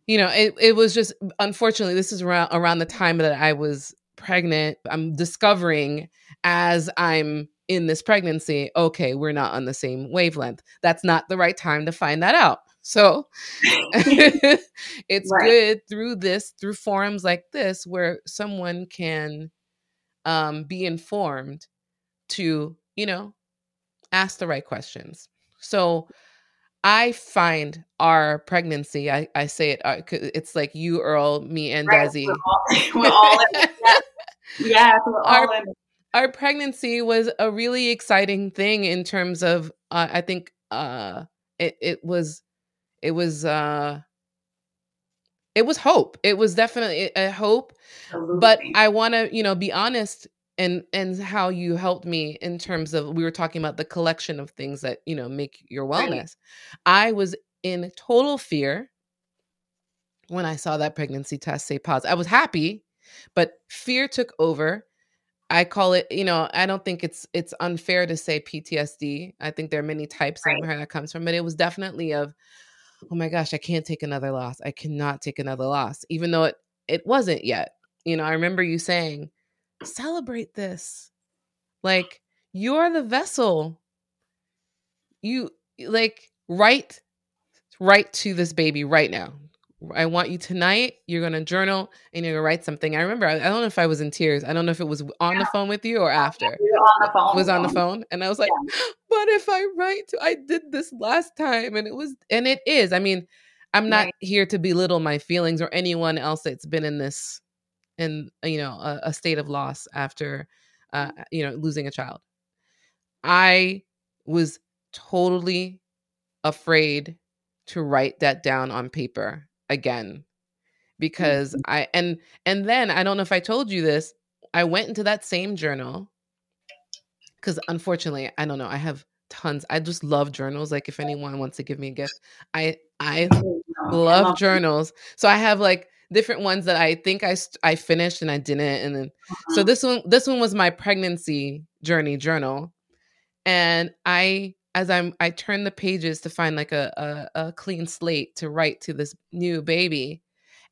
you know, it, it was just unfortunately this is around around the time that I was pregnant, I'm discovering as I'm in this pregnancy, okay, we're not on the same wavelength. That's not the right time to find that out. So it's right. good through this, through forums like this, where someone can um, be informed to, you know, ask the right questions. So I find our pregnancy, I, I say it, uh, it's like you, Earl, me, and right. Desi. We're all, we're all in yeah, we're all our, in our pregnancy was a really exciting thing in terms of, uh, I think uh, it, it was, it was, uh, it was hope. It was definitely a hope. Absolutely. But I want to, you know, be honest and and how you helped me in terms of we were talking about the collection of things that, you know, make your wellness. Right. I was in total fear when I saw that pregnancy test say positive. I was happy, but fear took over. I call it, you know, I don't think it's it's unfair to say PTSD. I think there are many types right. of where that comes from, but it was definitely of oh my gosh, I can't take another loss. I cannot take another loss, even though it it wasn't yet. You know, I remember you saying, celebrate this. Like you're the vessel. You like write write to this baby right now. I want you tonight. You're gonna journal and you're gonna write something. I remember. I, I don't know if I was in tears. I don't know if it was on yeah. the phone with you or after. On the phone. It was on the phone, and I was like, yeah. "But if I write, to, I did this last time, and it was, and it is. I mean, I'm not right. here to belittle my feelings or anyone else that's been in this, in you know, a, a state of loss after, uh, you know, losing a child. I was totally afraid to write that down on paper again because mm-hmm. I and and then I don't know if I told you this, I went into that same journal cuz unfortunately, I don't know, I have tons. I just love journals like if anyone wants to give me a gift. I I love journals. So I have like different ones that I think I I finished and I didn't and then uh-huh. so this one this one was my pregnancy journey journal and I as I'm I turn the pages to find like a, a, a clean slate to write to this new baby,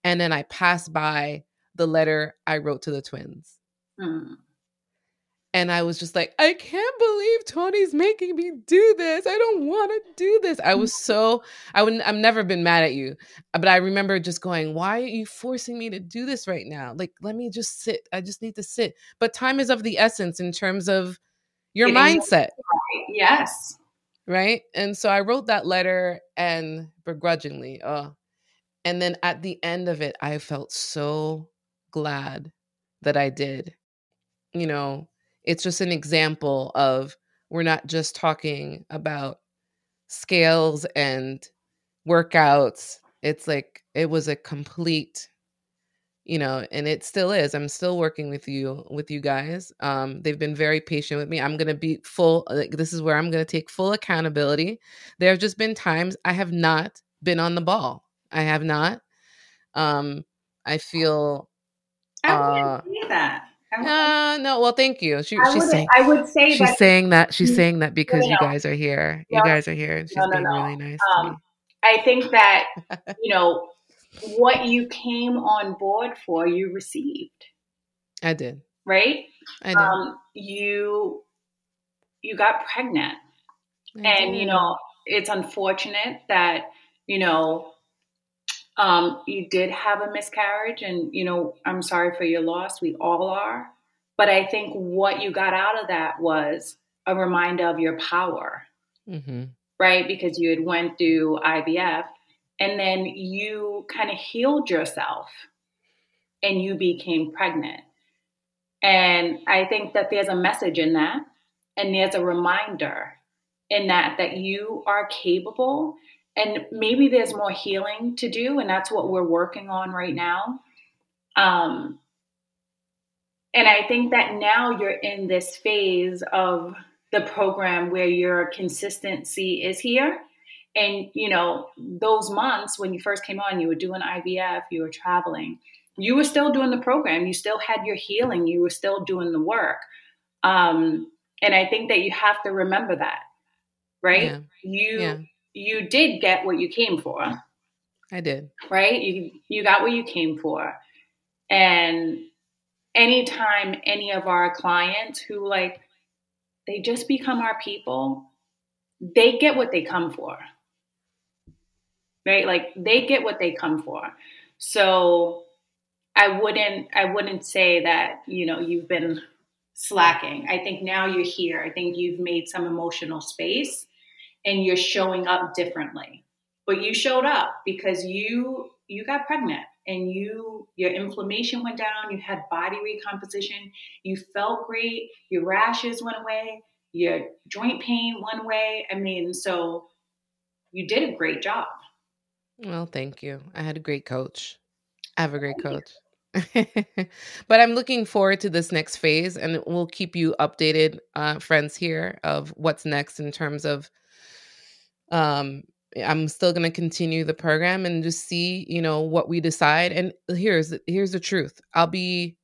and then I pass by the letter I wrote to the twins. Mm. And I was just like, I can't believe Toni's making me do this. I don't want to do this. I was so I would I've never been mad at you. Uh, but I remember just going, why are you forcing me to do this right now? Like, let me just sit. I just need to sit. But time is of the essence in terms of your Getting mindset. Yes right and so i wrote that letter and begrudgingly oh and then at the end of it i felt so glad that i did you know it's just an example of we're not just talking about scales and workouts it's like it was a complete you know and it still is i'm still working with you with you guys um they've been very patient with me i'm gonna be full like this is where i'm gonna take full accountability there have just been times i have not been on the ball i have not um i feel uh, say that uh, no, well, thank you. She, she's saying, I would say she's that, saying that she's saying that because you guys are here. You guys are here, and she's no, no, being no. really nice. Um, I think that you know what you came on board for, you received. I did. Right? I did. Um, you you got pregnant. I and did. you know, it's unfortunate that, you know, um, you did have a miscarriage and you know, I'm sorry for your loss. We all are. But I think what you got out of that was a reminder of your power. Mm-hmm. Right? Because you had went through IVF and then you kind of healed yourself and you became pregnant. And I think that there's a message in that, and there's a reminder in that that you are capable and maybe there's more healing to do and that's what we're working on right now um, and i think that now you're in this phase of the program where your consistency is here and, you know, those months when you first came on, you were doing IVF, you were traveling, you were still doing the program, you still had your healing, you were still doing the work. Um, and I think that you have to remember that, right? Yeah. You yeah. You did get what you came for. I did. Right? You you got what you came for. And anytime any of our clients who like they just become our people, they get what they come for right? Like they get what they come for. So I wouldn't I wouldn't say that, you know, you've been slacking. I think now you're here. I think you've made some emotional space and you're showing up differently. But you showed up because you you got pregnant and you your inflammation went down, you had body recomposition, you felt great, your rashes went away, your joint pain went away. I mean, so you did a great job. Well, thank you. I had a great coach. I have a great coach. but I'm looking forward to this next phase, and we'll keep you updated, uh, friends here, of what's next in terms of. Um, I'm still going to continue the program and just see, you know, what we decide. And here's here's the truth: I'll be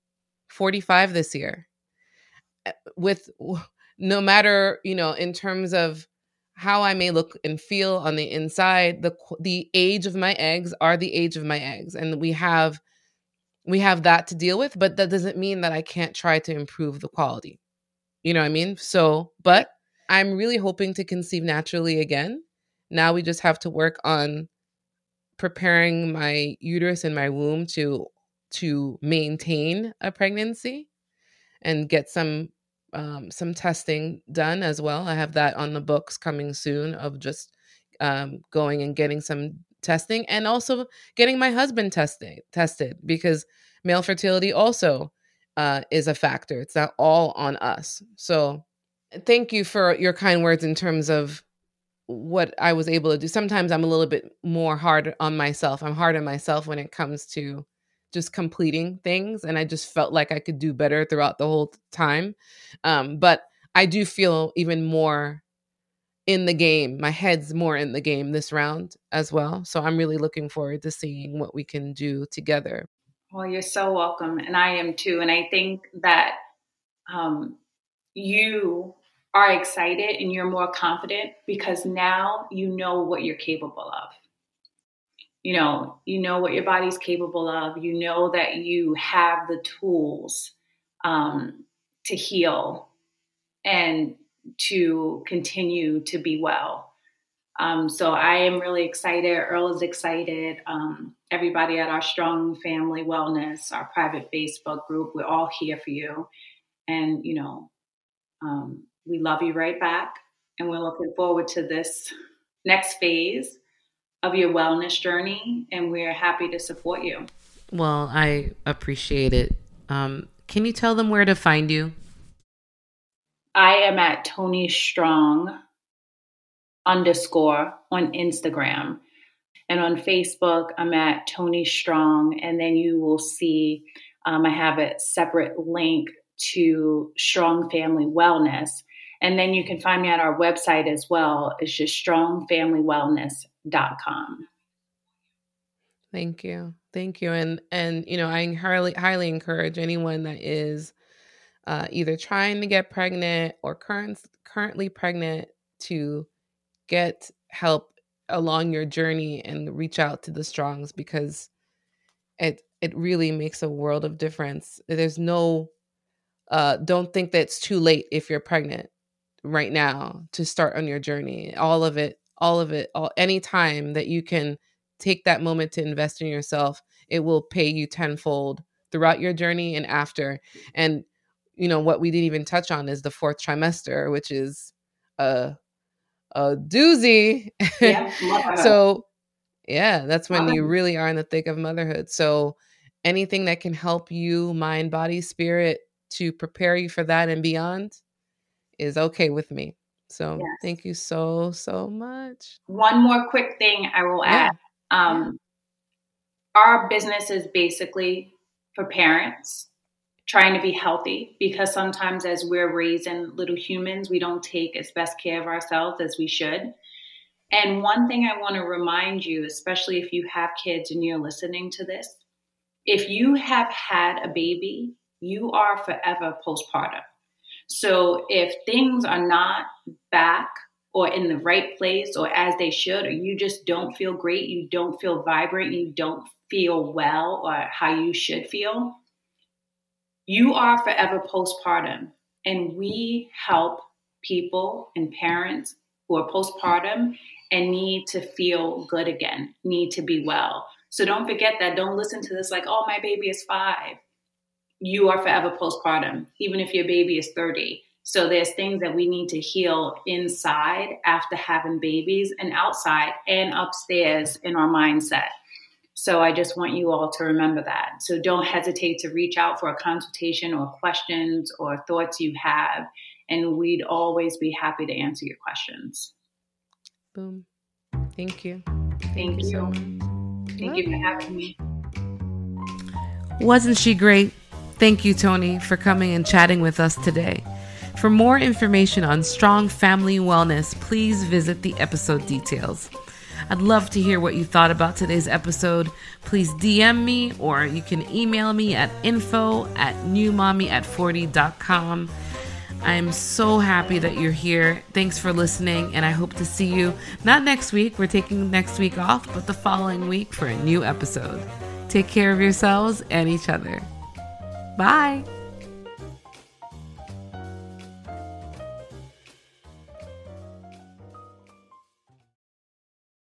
45 this year. Eh, with no matter, you know, in terms of how I may look and feel on the inside, the the age of my eggs are the age of my eggs, and we have we have that to deal with, but that doesn't mean that I can't try to improve the quality. You know what I mean? So, but I'm really hoping to conceive naturally again. Now we just have to work on preparing my uterus and my womb to to maintain a pregnancy and get some um, some testing done as well. I have that on the books coming soon of just um, going and getting some testing and also getting my husband tested tested because male fertility also uh, is a factor. It's not all on us. So thank you for your kind words in terms of what I was able to do. Sometimes I'm a little bit more hard on myself. I'm hard on myself when it comes to just completing things and I just felt like I could do better throughout the whole time. Um, but I do feel even more in the game. My head's more in the game this round as well. So I'm really looking forward to seeing what we can do together. Well, you're so welcome. And I am too. And I think that um, you are excited and you're more confident because now you know what you're capable of. You know, you know what your body's capable of. You know that you have the tools um, to heal and to continue to be well. Um, so I am really excited. Earl is excited. Um, everybody at our Strong Family Wellness, our private Facebook group, we're all here for you. And, you know, um, we love you right back. And we're looking forward to this next phase of your wellness journey. And we're happy to support you. Well, I appreciate it. Um, can you tell them where to find you? I am at Toni Strong underscore on Instagram. And on Facebook, I'm at Toni Strong. And then you will see um, I have a separate link to Strong Family Wellness. And then you can find me at our website as well. It's just strongfamilywellness.com. Thank you. Thank you. And and you know, I highly highly encourage anyone that is uh, either trying to get pregnant or current, currently pregnant to get help along your journey and reach out to the strongs because it it really makes a world of difference there's no uh don't think that it's too late if you're pregnant right now to start on your journey. All of it all of it all any time that you can take that moment to invest in yourself it will pay you tenfold throughout your journey and after. And you know what we didn't even touch on is the fourth trimester which is a a doozy. Yeah, so yeah that's when you really are in the thick of motherhood. So anything that can help you mind body spirit to prepare you for that and beyond is okay with me so yes. thank you so so much one more quick thing i will add yeah. um yeah. our business is basically for parents trying to be healthy because sometimes as we're raising little humans, we don't take as best care of ourselves as we should. And one thing I want to remind you, especially if you have kids and you're listening to this, if you have had a baby, you are forever postpartum. So if things are not back or in the right place or as they should, or you just don't feel great, you don't feel vibrant, you don't feel well or how you should feel, you are forever postpartum, and we help people and parents who are postpartum and need to feel good again, need to be well. So don't forget that. Don't listen to this like, oh, my baby is five. You are forever postpartum, even if your baby is 30. So there's things that we need to heal inside after having babies and outside and upstairs in our mindset. So I just want you all to remember that. So don't hesitate to reach out for a consultation or questions or thoughts you have. And we'd always be happy to answer your questions. Boom. Thank you. Thank, Thank you. you. So Thank Love you for having me. Wasn't she great? Thank you, Toni, for coming and chatting with us today. For more information on strong family wellness, please visit the episode details. I'd love to hear what you thought about today's episode. Please DM me or you can email me at info at newmommy at 40.com. I'm so happy that you're here. Thanks for listening, and I hope to see you not next week. We're taking next week off, but the following week for a new episode. Take care of yourselves and each other. Bye.